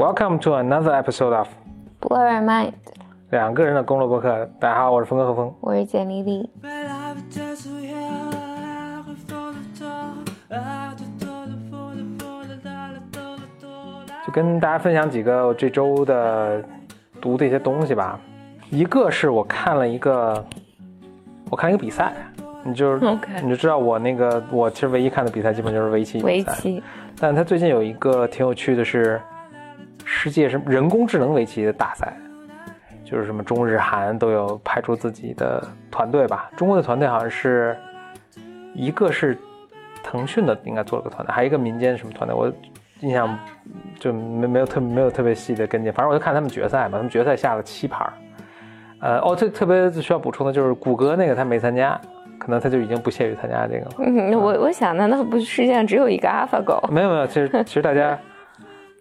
Welcome to another episode of Blur Your Mind，两个人的公路博客。大家好，我是峰哥和峰。我是简丽丽。就跟大家分享几个我这周的读的一些东西吧。一个是我看了一个，我看了一个比赛，你就 OK 你就知道我那个我其实唯一看的比赛基本就是围棋比赛。围棋，但他最近有一个挺有趣的是，世界什么人工智能围棋的大赛，就是什么中日韩都有派出自己的团队吧。中国的团队好像是一个是腾讯的，应该做了个团队，还有一个民间什么团队，我印象就没没有特没有特别细的跟进。反正我就看他们决赛嘛，他们决赛下了七盘儿。呃，哦，特特别需要补充的就是谷歌那个他没参加，可能他就已经不屑于参加这个了。嗯，我我想，难道不是世界上只有一个 AlphaGo？没有没有，其实其实大家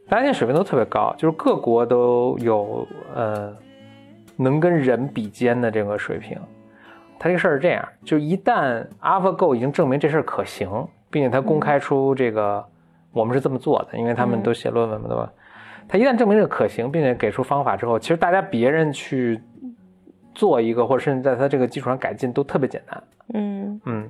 大家现在水平都特别高，就是各国都有呃能跟人比肩的这个水平。他这个事儿是这样，就一旦 AlphaGo 已经证明这事儿可行，并且他公开出这个、我们是这么做的，因为他们都写论文嘛，对吧？他一旦证明这个可行，并且给出方法之后，其实大家别人去做一个，或者甚至在他这个基础上改进，都特别简单。嗯嗯，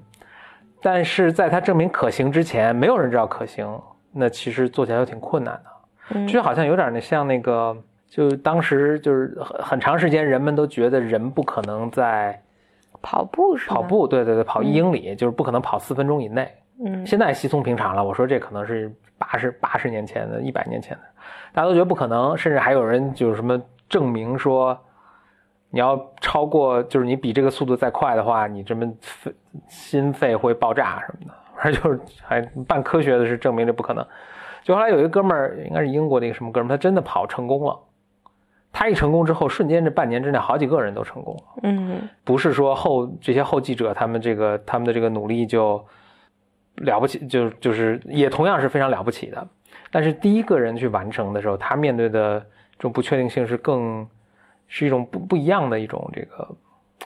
但是在它证明可行之前，没有人知道可行，那其实做起来就挺困难的。嗯。就好像有点那像那个，就当时就是很很长时间，人们都觉得人不可能在跑步是跑，步，对对对，跑一英里、就是不可能跑四分钟以内。嗯。现在稀松平常了，我说这可能是八十八十年前的，一百年前的，大家都觉得不可能，甚至还有人就是什么证明说，你要超过，就是你比这个速度再快的话，你这么肺心肺会爆炸什么的，反正就是还半科学的是证明这不可能。就后来有一个哥们儿，应该是英国的一个什么哥们儿，他真的跑成功了。他一成功之后，瞬间这半年之内，好几个人都成功了。嗯不是说后这些后继者他们这个他们的这个努力就了不起，就就是也同样是非常了不起的。但是第一个人去完成的时候，他面对的这种不确定性是更是一种不不一样的一种这个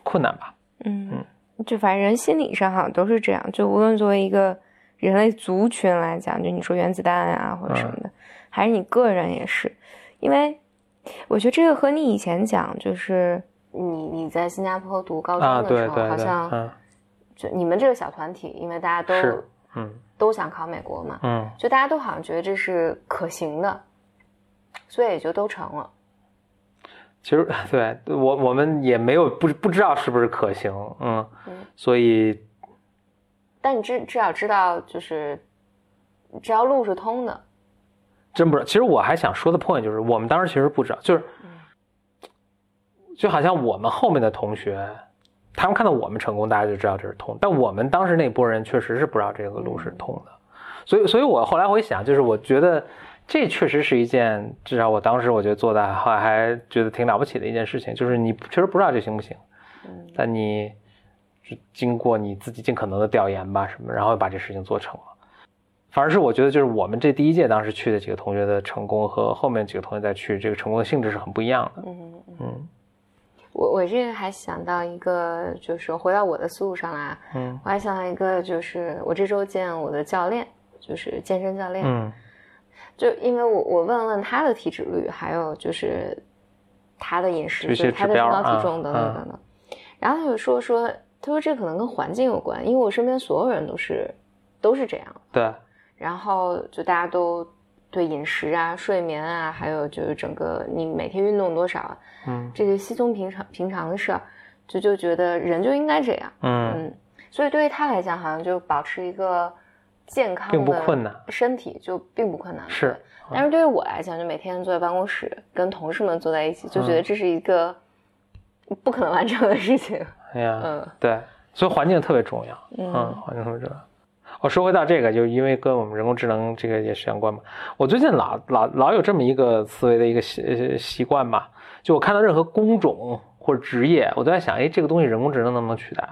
困难吧。嗯，就反正人心理上好像都是这样，就无论作为一个人类族群来讲，就你说原子弹啊或者什么的，还是你个人也是，因为我觉得这个和你以前讲，就是你你在新加坡读高啊，中的时候，好像嗯。就你们这个小团体，因为大家都嗯。都想考美国嘛，嗯，就大家都好像觉得这是可行的，所以也就都成了。其实 对我我们也没有不不知道是不是可行，嗯，嗯。所以但你至至少知道，就是只要路是通的。真不知道。其实我还想说的 point 就是，我们当时其实不知道，就是就好像我们后面的同学，他们看到我们成功，大家就知道这是通。但我们当时那波人确实是不知道这个路是通的，所以，所以我后来回想，就是我觉得这确实是一件，至少我当时我觉得做的还还觉得挺了不起的一件事情，就是你确实不知道这行不行，嗯但你是经过你自己尽可能的调研吧什么，然后把这事情做成了。反而是我觉得，就是我们这第一届当时去的几个同学的成功和后面几个同学再去，这个成功的性质是很不一样的。嗯我我这个还想到一个，就是回到我的思路上来，嗯我还想到一个，就是我这周见我的教练，就是健身教练，嗯就因为我我问问他的体脂率，还有就是他的饮食，这些就是他的身高体重等等等等，然后他就说说，他说这可能跟环境有关，因为我身边所有人都是都是这样，对，然后就大家都对饮食啊、睡眠啊，还有就是整个你每天运动多少啊，嗯。这些稀松平常平常的事儿，就就觉得人就应该这样，嗯。嗯，所以对于他来讲，好像就保持一个健康的并不困难身体就并不困难，是对。但是对于我来讲，就每天坐在办公室跟同事们坐在一起，就觉得嗯。这是一个不可能完成的事情，哎呀，嗯对，所以环境特别重要。嗯嗯，环境特别重要。我说回到这个，就因为跟我们人工智能这个也是相关嘛。我最近老老老有这么一个思维的一个习呃习惯吧，就我看到任何工种或者职业，我都在想，哎，这个东西人工智能能不能取代？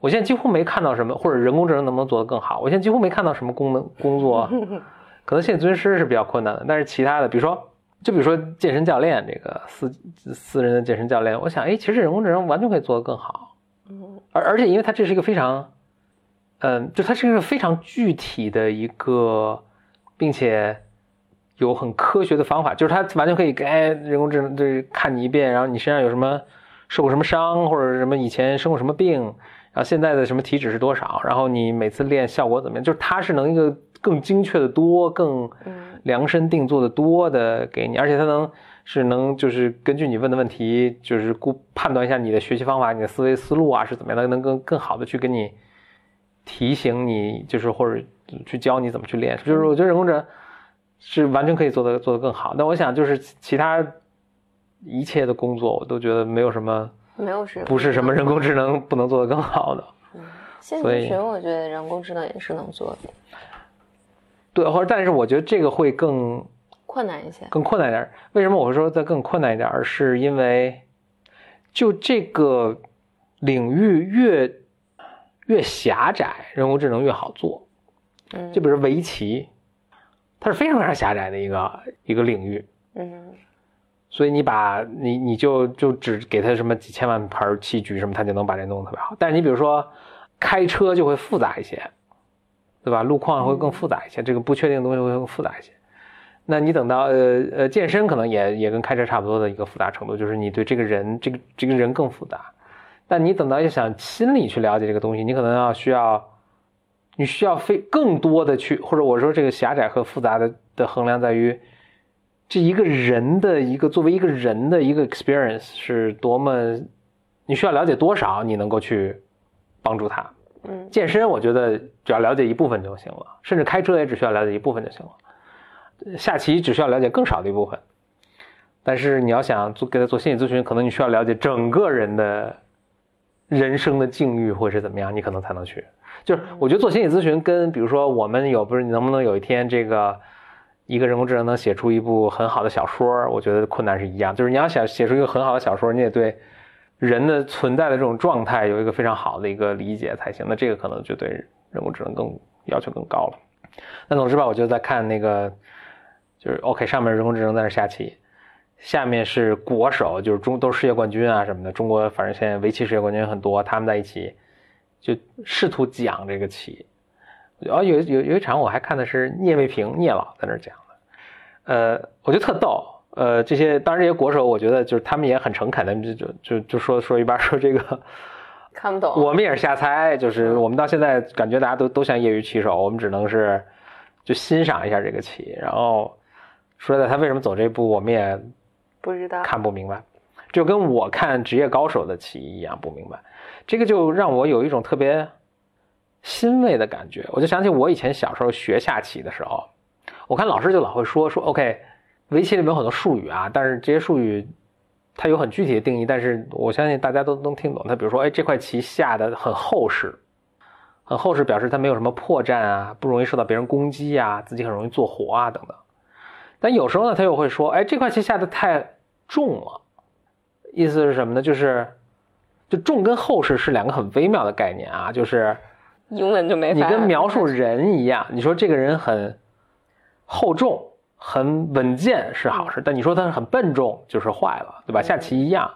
我现在几乎没看到什么，或者人工智能能不能做得更好？我现在几乎没看到什么功能工作，可能心理咨询师是比较困难的，但是其他的，比如说，就比如说健身教练这个私私人的健身教练，我想，哎，其实人工智能完全可以做得更好。嗯而而且因为它这是一个非常，嗯，就它是一个非常具体的一个，并且有很科学的方法，就是它完全可以哎，人工智能就是看你一遍，然后你身上有什么受过什么伤，或者什么以前生过什么病，然后现在的什么体脂是多少，然后你每次练效果怎么样，就是它是能一个更精确的多、更量身定做的多的给你，而且它能是能就是根据你问的问题，就是估判断一下你的学习方法、你的思维思路啊是怎么样的，能更更好的去给你提醒你，就是或者去教你怎么去练。就是我觉得人工智能。是完全可以做的做得更好，但我想就是其他一切的工作，我都觉得没有什么，没有什么不是什么人工智能不能做得更好的。嗯，心理咨询我觉得人工智能也是能做的。对，或者但是我觉得这个会更困难一些，更困难一点。为什么我会说再更困难一点？是因为就这个领域越越狭窄，人工智能越好做。嗯，就比如围棋。它是非常非常狭窄的一个一个领域，嗯，所以你把你你就就只给他什么几千万盘棋局什么，他就能把这弄得特别好。但是你比如说开车就会复杂一些，对吧？路况会更复杂一些，这个不确定的东西会更复杂一些。那你等到呃呃健身可能也也跟开车差不多的一个复杂程度，就是你对这个人这个这个人更复杂。但你等到要想心理去了解这个东西，你可能要需要。你需要非更多的去，或者我说这个狭窄和复杂的的衡量在于，这一个人的一个作为一个人的一个 experience 是多么，你需要了解多少，你能够去帮助他。嗯，健身我觉得只要了解一部分就行了，甚至开车也只需要了解一部分就行了，下棋只需要了解更少的一部分。但是你要想做给他做心理咨询，可能你需要了解整个人的人生的境遇或是怎么样，你可能才能去。就是我觉得做心理咨询跟比如说我们有不是你能不能有一天这个一个人工智能能写出一部很好的小说，我觉得困难是一样。就是你要想写出一个很好的小说，你也对人的存在的这种状态有一个非常好的一个理解才行。那这个可能就对人工智能更要求更高了。那总之吧，我就在看那个就是 OK 上面人工智能在那下棋，下面是国手，就是中都是世界冠军啊什么的。中国反正现在围棋世界冠军很多，他们在一起。就试图讲这个棋，哦，有有有一场我还看的是聂卫平聂老在那讲的，呃，我觉得特逗，呃，这些当然这些国手，我觉得就是他们也很诚恳的，就就就就说说一半说这个看不懂，我们也是瞎猜，就是我们到现在感觉大家都都像业余棋手，我们只能是就欣赏一下这个棋，然后说实在，他为什么走这步，我们也不知道。看不明白，就跟我看职业高手的棋一样不明白。这个就让我有一种特别欣慰的感觉，我就想起我以前小时候学下棋的时候，我看老师就老会说说，OK，围棋里面有很多术语啊，但是这些术语它有很具体的定义，但是我相信大家都能听懂。它比如说，哎，这块棋下的很厚实，很厚实，表示它没有什么破绽啊，不容易受到别人攻击啊，自己很容易做活啊等等。但有时候呢，他又会说，哎，这块棋下的太重了，意思是什么呢？就是。就重跟厚实是两个很微妙的概念啊，就是英文就没你跟描述人一样，你说这个人很厚重、很稳健是好事，但你说它很笨重就是坏了，对吧？下棋一样，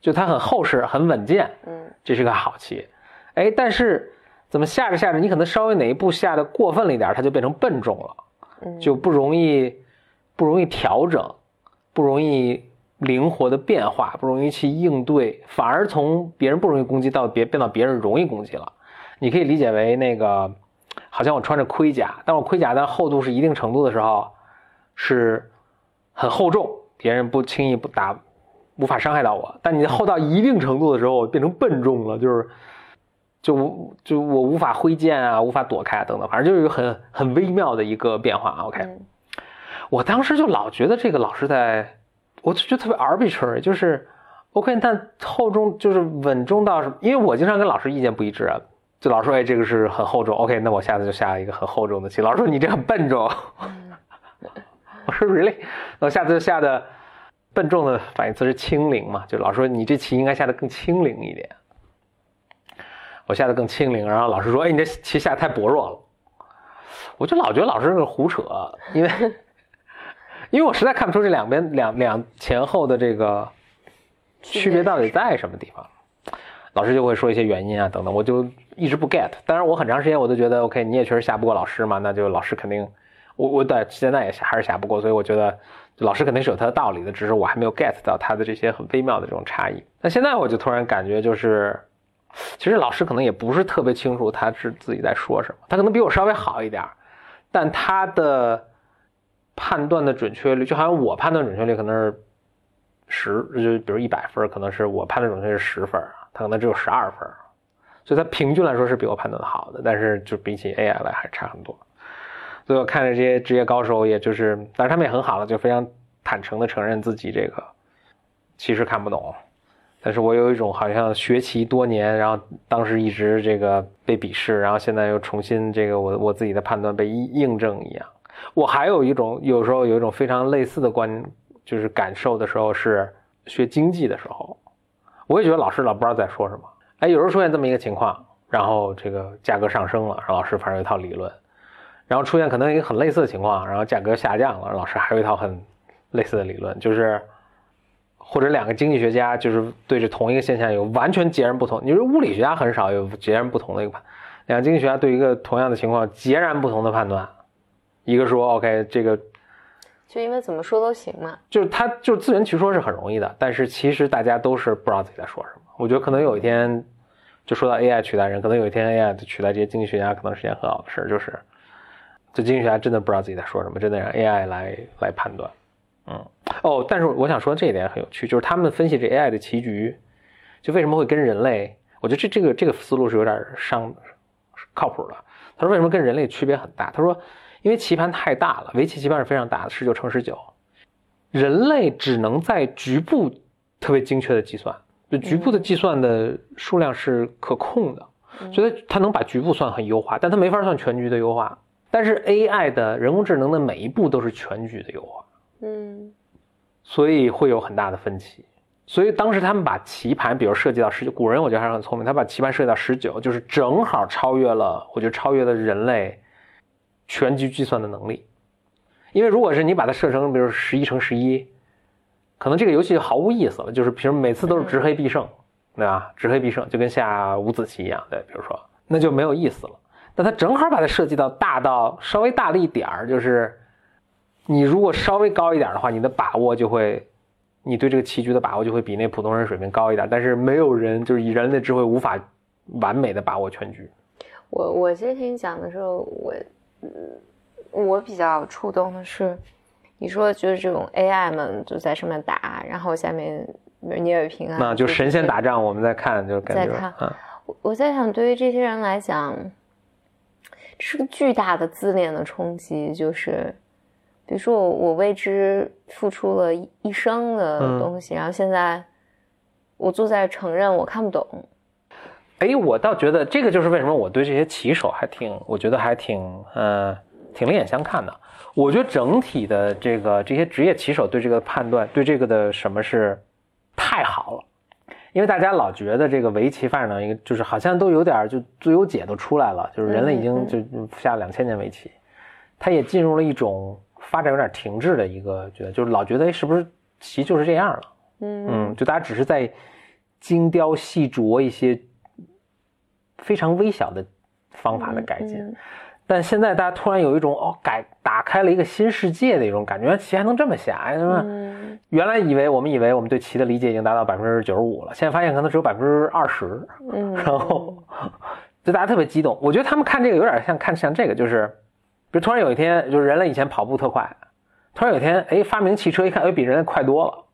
就它很厚实、很稳健，嗯，这是个好棋。哎，但是怎么下着下着，你可能稍微哪一步下的过分了一点，它就变成笨重了，就不容易不容易调整，不容易。灵活的变化不容易去应对，反而从别人不容易攻击到别变到别人容易攻击了。你可以理解为那个，好像我穿着盔甲，但我盔甲的厚度是一定程度的时候，是很厚重，别人不轻易不打，无法伤害到我。但你厚到一定程度的时候，变成笨重了，就是就就我无法挥剑啊，无法躲开啊，等等，反正就是很很微妙的一个变化。OK，我当时就老觉得这个老师在。我就觉得特别 arbitrary，就是 OK，但厚重就是稳重到什么？因为我经常跟老师意见不一致啊，就老师说哎这个是很厚重，OK，那我下次就下一个很厚重的棋。老师说你这很笨重，我说 really，那我下次下的笨重的反义词是轻灵嘛？就老师说你这棋应该下的更轻灵一点，我下的更轻灵，然后老师说哎你这棋下太薄弱了，我就老觉得老师是胡扯，因为。因为我实在看不出这两边两两前后的这个区别到底在什么地方，老师就会说一些原因啊等等，我就一直不 get。当然我很长时间我都觉得 OK，你也确实下不过老师嘛，那就老师肯定我我在现在也还是瞎不过，所以我觉得老师肯定是有他的道理的，只是我还没有 get 到他的这些很微妙的这种差异。那现在我就突然感觉就是，其实老师可能也不是特别清楚他是自己在说什么，他可能比我稍微好一点，但他的判断的准确率，就好像我判断准确率可能是十，就比如一百分，可能是我判断准确是十分，他可能只有十二分。所以他平均来说是比我判断的好的，但是就比起 AI 来还差很多。所以我看着这些职业高手，也就是，但是他们也很好了，就非常坦诚的承认自己这个其实看不懂。但是我有一种好像学棋多年，然后当时一直这个被鄙视，然后现在又重新这个我我自己的判断被印证一样。我还有一种有时候有一种非常类似的观，就是感受的时候是学经济的时候，我也觉得老师老不知道在说什么。哎，有时候出现这么一个情况，然后这个价格上升了，然后老师反正有一套理论，然后出现可能一个很类似的情况，然后价格下降了，老师还有一套很类似的理论，就是或者两个经济学家就是对着同一个现象有完全截然不同。你说物理学家很少有截然不同的一个判，两个经济学家对一个同样的情况截然不同的判断，一个说 OK 这个，就因为怎么说都行嘛，就是他就是自圆其说是很容易的，但是其实大家都是不知道自己在说什么。我觉得可能有一天。就说到 AI 取代人，可能有一天 AI 取代这些经济学家，可能是件很好的事儿。就是，这经济学家真的不知道自己在说什么，真的让 AI 来来判断。嗯，哦，但是我想说这一点很有趣，就是他们分析这 AI 的棋局，就为什么会跟人类？我觉得这这个这个思路是有点上靠谱的。他说为什么跟人类区别很大？他说因为棋盘太大了，围棋棋盘是非常大的，十九乘十九，人类只能在局部特别精确的计算。就局部的计算的数量是可控的，所以它能把局部算很优化，但它没法算全局的优化。但是 AI 的人工智能的每一步都是全局的优化，嗯，所以会有很大的分歧。所以当时他们把棋盘，比如设计到十九，古人我觉得还是很聪明，他把棋盘设计到十九，就是正好超越了，我觉得超越了人类全局计算的能力。因为如果是你把它设成，比如十一乘十一。可能这个游戏就毫无意思了，就是比如每次都是执黑必胜，对吧？执黑必胜就跟下五子棋一样，对，比如说那就没有意思了。那它正好把它设计到大到稍微大了一点儿，就是你如果稍微高一点的话，你的把握就会，你对这个棋局的把握就会比那普通人水平高一点。但是没有人就是以人类智慧无法完美的把握全局。我我其实听你讲的时候，我嗯，我比较触动的是。你说就是这种 AI 们就在上面打，然后下面你也平安，那就神仙打仗，我们在看，就感觉。在看，我我在想，对于这些人来讲，是个巨大的自恋的冲击。就是，比如说我我为之付出了一生的东西，然后现在我坐在承认我看不懂。哎，我倒觉得这个就是为什么我对这些棋手还挺，我觉得还挺，呃，挺另眼相看的。我觉得整体的这个这些职业棋手对这个判断，对这个的什么是太好了，因为大家老觉得这个围棋发展到一个就是好像都有点就最优解都出来了，就是人类已经就下了两千年围棋，它也进入了一种发展有点停滞的一个觉得，就是老觉得哎是不是棋就是这样了，嗯。嗯，就大家只是在精雕细琢一些非常微小的方法的改进。但现在大家突然有一种哦，改打开了一个新世界的一种感觉，棋还能这么下，是吧？原来以为我们以为我们对棋的理解已经达到百分之九十五了，现在发现可能只有百分之二十。嗯，然后就大家特别激动。我觉得他们看这个有点像看像这个，就是比如突然有一天，就是人类以前跑步特快，突然有一天，哎，发明汽车，一看，哎，比人类快多了。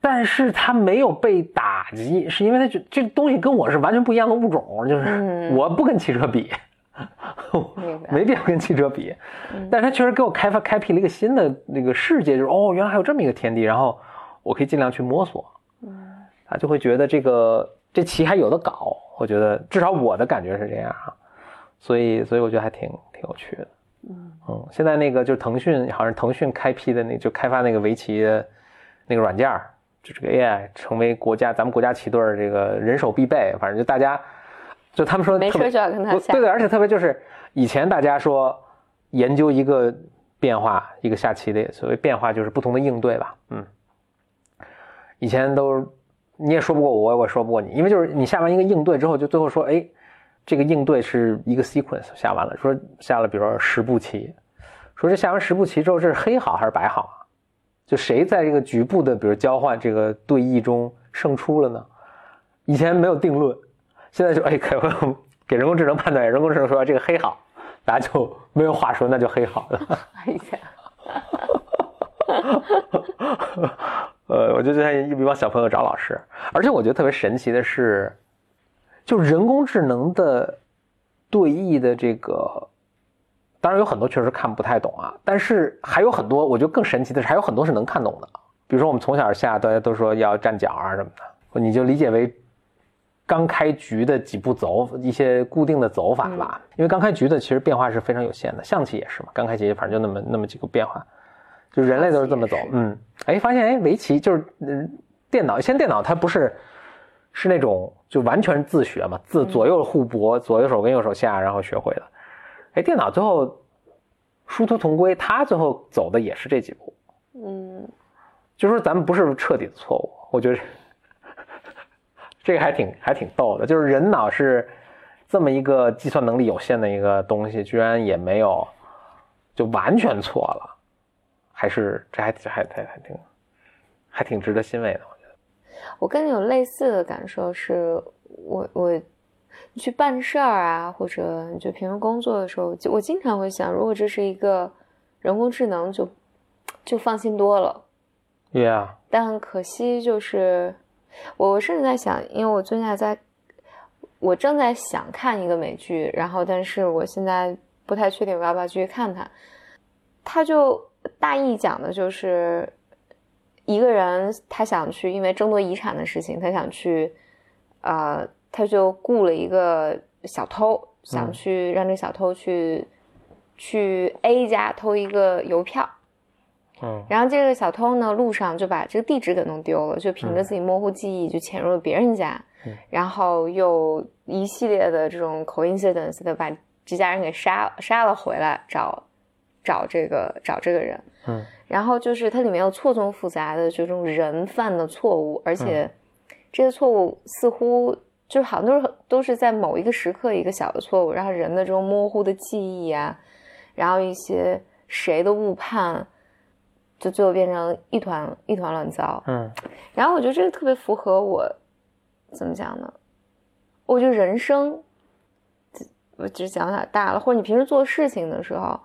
但是他没有被打击，是因为他觉这东西跟我是完全不一样的物种，就是我不跟汽车比。没必要跟汽车比，但是他确实给我开发开辟了一个新的那个世界，就是哦，原来还有这么一个天地，然后我可以尽量去摸索，嗯，他就会觉得这个这棋还有的搞，我觉得至少我的感觉是这样啊，所以所以我觉得还挺挺有趣的，嗯。嗯，现在那个就是腾讯好像腾讯开辟的那就开发那个围棋的那个软件，就这个 AI 成为国家咱们国家棋队这个人手必备，反正就大家。就他们说没事就要跟他下，对对，而且特别就是以前大家说研究一个变化，一个下棋的所谓变化就是不同的应对吧，嗯，以前都你也说不过我，我也说不过你，因为就是你下完一个应对之后，就最后说，哎，这个应对是一个 sequence 下完了，说下了比如说十步棋，说说这下完十步棋之后，这是黑好还是白好啊？就谁在这个局部的，比如交换这个对弈中胜出了呢？以前没有定论，现在就哎，可给人工智能判断，人工智能说这个黑好，大家就没有话说，那就黑好了。哎呀，呃，我就像一帮小朋友找老师，而且我觉得特别神奇的是，就人工智能的对弈的这个。当然有很多确实看不太懂啊，但是还有很多，我觉得更神奇的是还有很多是能看懂的。比如说我们从小下大家都说要站脚啊什么的，你就理解为刚开局的几步走一些固定的走法吧。因为刚开局的其实变化是非常有限的，象棋也是嘛，刚开局反正就那么那么几个变化，就人类都是这么走。嗯，哎，发现哎围棋就是嗯电脑，现在电脑它不是是那种就完全自学嘛，自左右互搏，左右手跟右手下，然后学会的。哎，电脑最后殊途同归，它最后走的也是这几步。嗯，就说咱们不是彻底的错误，我觉得这个还挺还挺逗的。就是人脑是这么一个计算能力有限的一个东西，居然也没有就完全错了，还是这还还还还挺还挺值得欣慰的。我觉得我跟你有类似的感受，是我我。你去办事儿啊，或者你就平时工作的时候，我经常会想，如果这是一个人工智能，就就放心多了。Yeah。但可惜就是，我甚至在想，因为我最近还在，我正在想看一个美剧，然后但是我现在不太确定我要不要继续看它。他就大意讲的就是一个人，他想去，因为争夺遗产的事情，他想去，呃。他就雇了一个小偷，想去让这小偷去去 A 家偷一个邮票。嗯，然后这个小偷呢，路上就把这个地址给弄丢了，就凭着自己模糊记忆就潜入了别人家，然后又一系列的这种 coincidence 的把这家人给杀杀了回来，找找这个找这个人。嗯，然后就是它里面有错综复杂的这种人犯的错误，而且这些错误似乎。就是好像都是都是在某一个时刻一个小的错误，然后人的这种模糊的记忆啊，然后一些谁的误判，就最后变成一团一团乱糟。嗯，然后我觉得这个特别符合我怎么讲呢？我觉得人生，我只讲有点大了，或者你平时做事情的时候，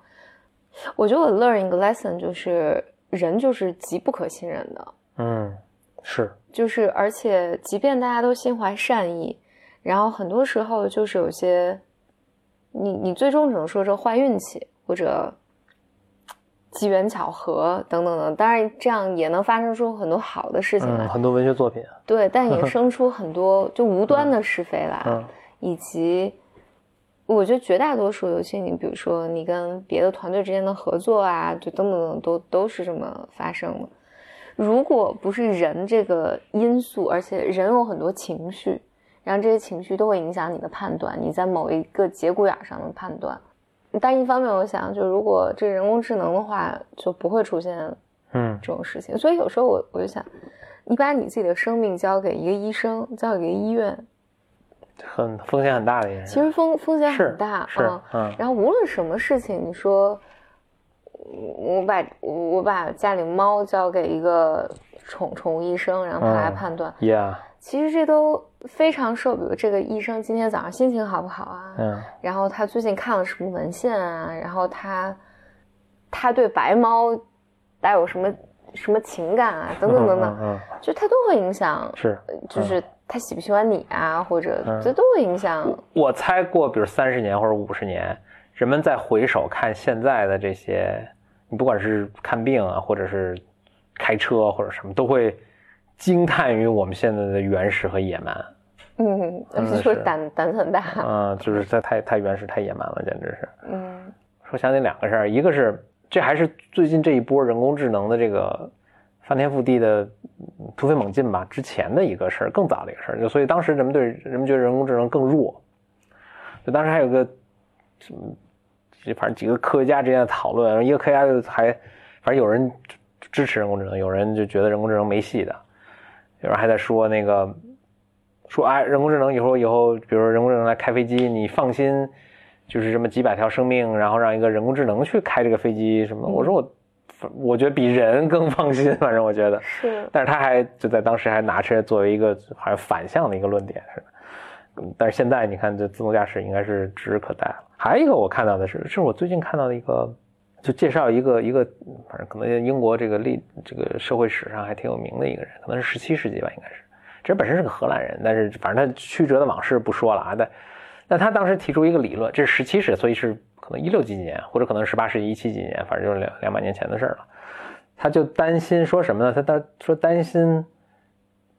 我觉得我 learn 一个 lesson 就是人就是极不可信任的。嗯。是，就是，而且，即便大家都心怀善意，然后很多时候就是有些，你你最终只能说是坏运气或者机缘巧合等等等。当然，这样也能发生出很多好的事情来，很多文学作品。对，但也 生出很多就无端的是非来，以及我觉得绝大多数，尤其你比如说你跟别的团队之间的合作啊，就等等等，都都是这么发生的。如果不是人这个因素，而且人有很多情绪，然后这些情绪都会影响你的判断，你在某一个节骨眼上的判断。但一方面，我想，就如果这人工智能的话，就不会出现嗯这种事情。所以有时候我我就想，你把你自己的生命交给一个医生，交给一个医院，很风险很大的。其实风风险很大，是嗯。然后无论什么事情，你说。我把我把家里猫交给一个宠宠物医生，然后他来判断。Yeah，其实这都非常受，比如这个医生今天早上心情好不好啊？嗯。然后他最近看了什么文献啊？然后他他对白猫带有什么什么情感啊？等等等等，嗯，就他都会影响。是，就是他喜不喜欢你啊？或者这都会影响。我猜过，比如三十年或者五十年，人们再回首看现在的这些。你不管是看病啊，或者是开车或者什么，都会惊叹于我们现在的原始和野蛮。嗯，就是胆胆子很大。嗯，就是在太太原始、太野蛮了，简直是。嗯，说想起两个事儿，一个是这还是最近这一波人工智能的这个翻天覆地的突飞猛进吧？之前的一个事儿，更早的一个事儿，就所以当时人们对人们觉得人工智能更弱。就当时还有个什么？反正几个科学家之间的讨论，一个科学家就还，反正有人支持人工智能，有人就觉得人工智能没戏的，有人还在说那个，说哎，人工智能以后以后，比如说人工智能来开飞机，你放心，就是这么几百条生命，然后让一个人工智能去开这个飞机什么？我说我，我觉得比人更放心，反正我觉得是。但是他还就在当时还拿出来作为一个好像反向的一个论点似的。但是现在你看，这自动驾驶应该是指日可待了。还有一个我看到的是，是我最近看到的一个，就介绍一个一个，反正可能英国这个历这个社会史上还挺有名的一个人，可能是十七世纪吧，应该是。这本身是个荷兰人，但是反正他曲折的往事不说了啊。但但他当时提出一个理论，这是十七世，所以是可能一六几几年，或者可能十八世纪一七几年，反正就是两两百年前的事儿了。他就担心说什么呢？他他说担心。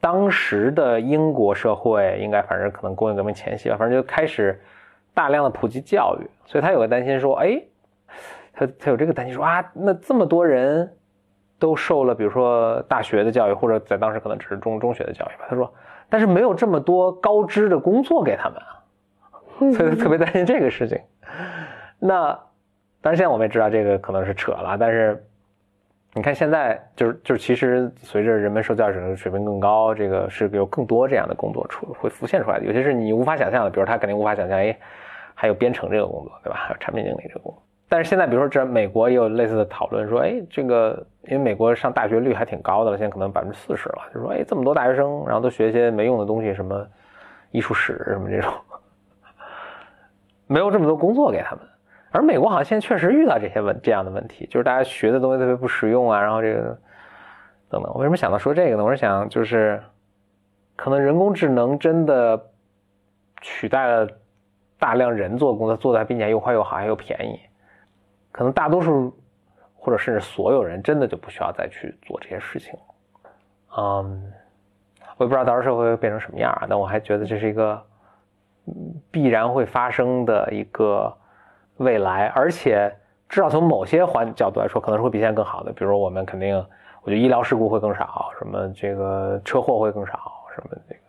当时的英国社会应该反正可能工业革命前夕吧，反正就开始大量的普及教育，所以他有个担心说，哎，他他有这个担心说啊，那这么多人都受了比如说大学的教育，或者在当时可能只是中中学的教育吧。他说，但是没有这么多高知的工作给他们啊，所以他特别担心这个事情。那当然现在我们也知道这个可能是扯了，但是。你看现在就是就是，其实随着人们受教育水平更高，这个是有更多这样的工作出会浮现出来的，有些是你无法想象的，比如他肯定无法想象，哎，还有编程这个工作，对吧？还有产品经理这个工作。但是现在，比如说这美国也有类似的讨论，说，哎，这个因为美国上大学率还挺高的了，现在可能百分之四十了，就说，哎，这么多大学生，然后都学一些没用的东西，什么艺术史什么这种，没有这么多工作给他们。而美国好像现在确实遇到这些问这样的问题，就是大家学的东西特别不实用啊，然后这个等等。我为什么想到说这个呢？我是想，就是可能人工智能真的取代了大量人做工作，做的还并且又快又好还又便宜，可能大多数或者甚至所有人真的就不需要再去做这些事情了。嗯，我也不知道到时候社会会变成什么样啊，但我还觉得这是一个必然会发生的一个。未来，而且至少从某些环角度来说，可能是会比现在更好的。比如说，我们肯定，我觉得医疗事故会更少，什么这个车祸会更少，什么这个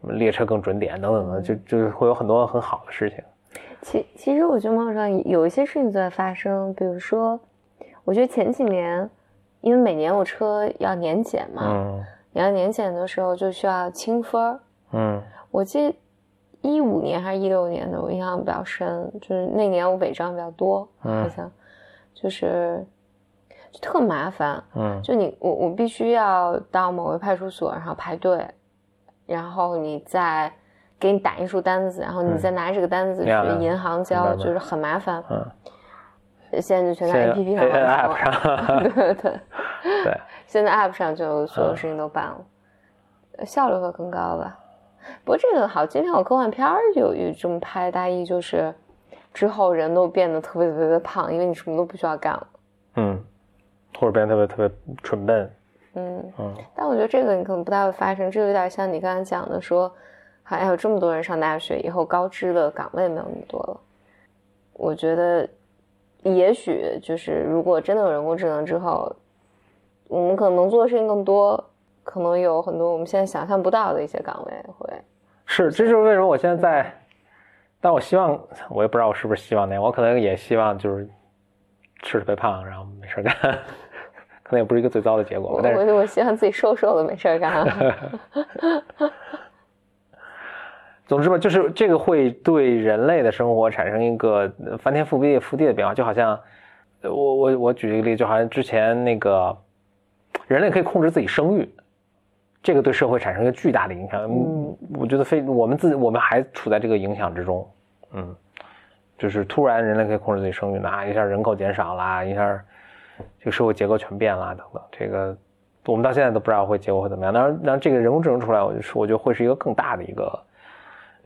什么列车更准点等等的，就就会有很多很好的事情。其其实，我觉得网上有一些事情在发生，比如说，我觉得前几年，因为每年我车要年检嘛，嗯，你要年检的时候就需要清分儿，嗯，我记得。一五年还是一六年的，我印象比较深，就是那年我违章比较多，好像就是就特麻烦，嗯，就你我我必须要到某个派出所，然后排队，然后你再给你打印出单子，然后你再拿这个单子去银行交，就是很麻烦，嗯，现在就全在 A P P 上，App 上，对对对，现在 App 上就所有事情都办了，效率会更高吧。不过这个好，今天我科幻片儿有有这么拍，大意就是之后人都变得特别特别的胖，因为你什么都不需要干了。嗯，或者变得特别特别蠢笨。嗯嗯。但我觉得这个你可能不太会发生，这有点像你刚才讲的，说还有这么多人上大学以后，高知的岗位没有那么多了。我觉得也许就是如果真的有人工智能之后，我们可能能做的事情更多。可能有很多我们现在想象不到的一些岗位会是，这就是为什么我现在在，但我希望我也不知道我是不是希望那样，我可能也希望就是吃特别胖，然后没事干，可能也不是一个最糟的结果。但是，我我希望自己瘦瘦的没事干。总之吧，就是这个会对人类的生活产生一个翻天覆地覆地的变化，就好像我我我举一个例，就好像之前那个人类可以控制自己生育。这个对社会产生一个巨大的影响，嗯，我觉得非我们自己，我们还处在这个影响之中，嗯，就是突然人类可以控制自己生育，那一下人口减少啦，一下这个社会结构全变了等等，这个我们到现在都不知道会结果会怎么样。当然，那这个人工智能出来，我就说，我觉得会是一个更大的一个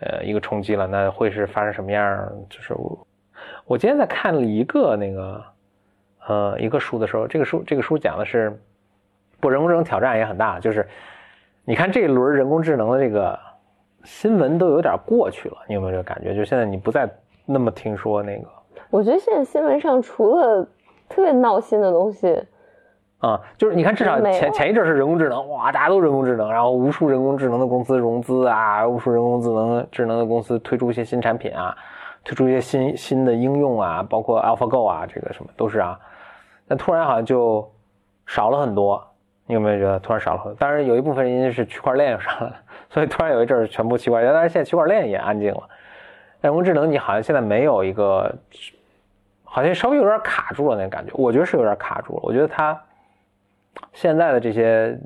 呃一个冲击了。那会是发生什么样？就是我我今天在看了一个那个呃一个书的时候，这个书这个书讲的是，不人工智能挑战也很大，就是。你看这一轮人工智能的这个新闻都有点过去了，你有没有这个感觉？就现在你不再那么听说那个。我觉得现在新闻上除了特别闹心的东西，啊，就是你看至少前前一阵是人工智能，哇，大家都人工智能，然后无数人工智能的公司融资啊，无数人工智能智能的公司推出一些新产品啊，推出一些新新的应用啊，包括 AlphaGo 啊，这个什么都是啊，但突然好像就少了很多。你有没有觉得突然少了很多？当然有一部分原因是区块链上来了，所以突然有一阵儿全部区块链，但是现在区块链也安静了。人工智能你好像现在没有一个，好像稍微有点卡住了那感觉，我觉得是有点卡住了。我觉得它现在的这些，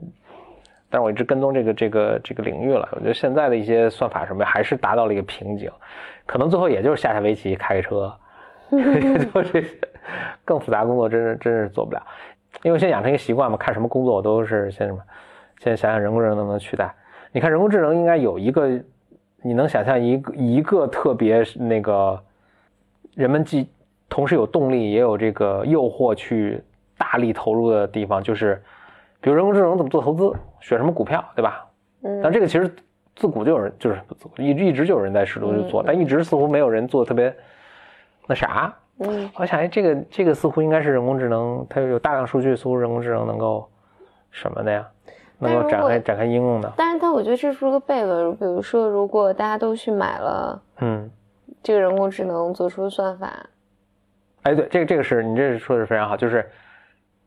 但是我一直跟踪这个这个这个领域了，我觉得现在的一些算法什么还是达到了一个瓶颈，可能最后也就是下下围棋开个车，就这些更复杂工作真是真是做不了。因为现在养成一个习惯嘛，看什么工作我都是先什么，先想想人工智能能不能取代。你看人工智能应该有一个，你能想象一个一个特别那个，人们既同时有动力也有这个诱惑去大力投入的地方，就是比如人工智能怎么做投资，选什么股票，对吧？嗯，但这个其实自古就有人，就是一一直就有人在试图去做，但一直似乎没有人做特别那啥。嗯，我想，哎，这个这个似乎应该是人工智能，它有大量数据，似乎人工智能能够什么的呀？能够展开展开应用的。但是，但我觉得这是个悖论。比如说，如果大家都去买了，嗯，这个人工智能做出的算法，哎，对，这个这个是你这说的是非常好，就是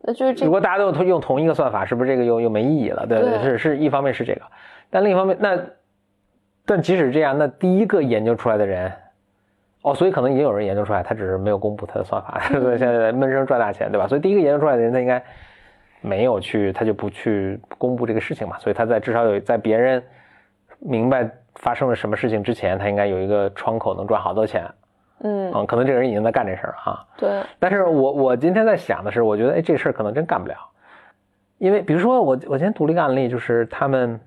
那就是这如果大家都用用同一个算法，是不是这个又又没意义了？对对是是一方面是这个，但另一方面，那但即使这样，那第一个研究出来的人。哦，所以可能已经有人研究出来，他只是没有公布他的算法，所以现在在闷声赚大钱，对吧？所以第一个研究出来的人，他应该没有去，他就不去公布这个事情嘛。所以他在至少有在别人明白发生了什么事情之前，他应该有一个窗口能赚好多钱。嗯嗯，可能这个人已经在干这事儿了啊。对，但是我我今天在想的是，我觉得哎，这事儿可能真干不了，因为比如说我我今天读了一个案例，就是他们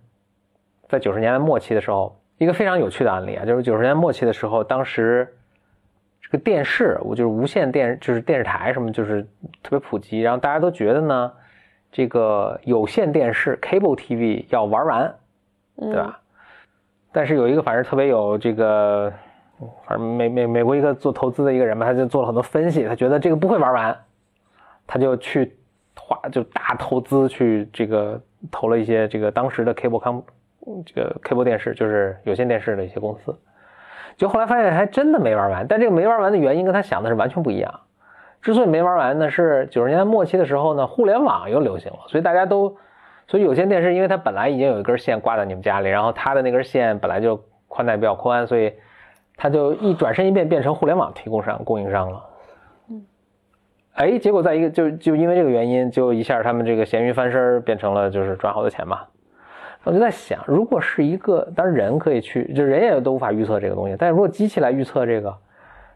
在九十年代末期的时候，一个非常有趣的案例啊，就是九十年代末期的时候，当时。这个电视，我就是无线电，就是电视台什么，就是特别普及，然后大家都觉得呢，这个有线电视 （cable TV） 要玩完，对吧？但是有一个反正特别有这个，反正美美美国一个做投资的一个人嘛，他就做了很多分析，他觉得这个不会玩完，他就去花就大投资去这个投了一些这个当时的 cable com 这个 cable 电视，就是有线电视的一些公司。就后来发现还真的没玩完，但这个没玩完的原因跟他想的是完全不一样。之所以没玩完呢，是九十年代末期的时候呢，互联网又流行了，所以大家都，所以有线电视因为它本来已经有一根线挂在你们家里，然后它的那根线本来就宽带比较宽，所以他就一转身一变变成互联网提供商供应商了。嗯，哎，结果在一个就就因为这个原因，就一下他们这个咸鱼翻身，变成了就是赚好多钱嘛。我就在想，如果是一个，当然人可以去，就人也都无法预测这个东西。但是如果机器来预测这个，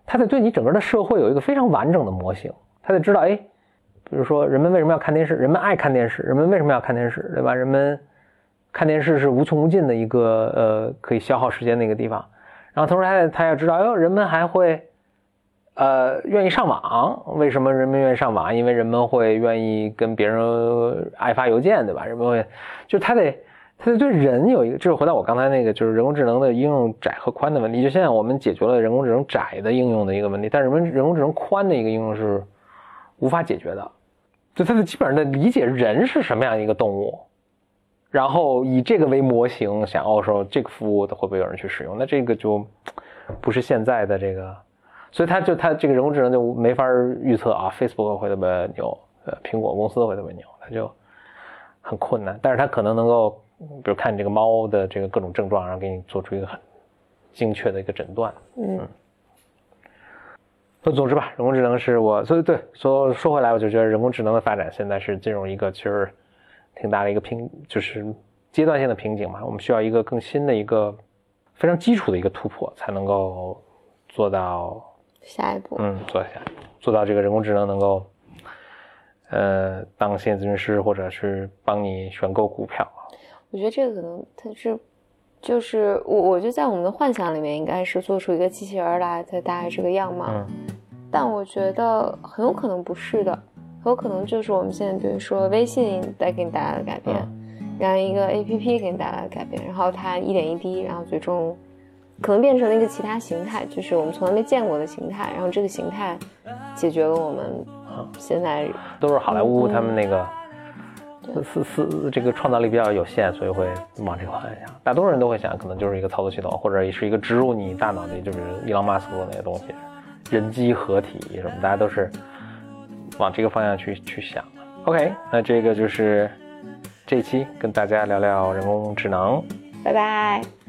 它得对你整个的社会有一个非常完整的模型，它得知道，哎，比如说人们为什么要看电视，人们爱看电视，人们为什么要看电视，对吧？人们看电视是无穷无尽的一个呃可以消耗时间的一个地方。然后同时他他要知道，哎呦，人们还会呃愿意上网，为什么人们愿意上网？因为人们会愿意跟别人爱发邮件，对吧？人们会，就是他得。对人有一个，就是回到我刚才那个，就是人工智能的应用窄和宽的问题。就现在我们解决了人工智能窄的应用的一个问题，但是人人工智能宽的一个应用是无法解决的。就他的基本上的理解人是什么样一个动物，然后以这个为模型，想哦说这个服务的会不会有人去使用？那这个就不是现在的这个，所以它就它这个人工智能就没法预测啊，Facebook 会特别牛，呃，苹果公司会特别牛，它就很困难。但是它可能能够。比如看你这个猫的这个各种症状，然后给你做出一个很精确的一个诊断。嗯，那总之吧，人工智能是我，所以对说说回来，我就觉得人工智能的发展现在是进入一个其实挺大的一个瓶，就是阶段性的瓶颈嘛。我们需要一个更新的一个非常基础的一个突破，才能够做到下一步。嗯，做下做到这个人工智能能够呃当心理咨询师，或者是帮你选购股票。我觉得这个可能它是，就是我，我觉得在我们的幻想里面，应该是做出一个机器人来，它大概这个样貌。嗯。但我觉得很有可能不是的，很有可能就是我们现在，比如说微信带给你带来的改变，然后一个 A P P 给你带来的改变，然后它一点一滴，然后最终可能变成了一个其他形态，就是我们从来没见过的形态，然后这个形态解决了我们现在都是好莱坞他们那个。思思这个创造力比较有限，所以会往这个方向想。大多数人都会想，可能就是一个操作系统，或者是一个植入你大脑的，就是伊朗马斯克那个东西，人机合体什么，大家都是往这个方向去去想。OK，那这个就是这期跟大家聊聊人工智能。拜拜。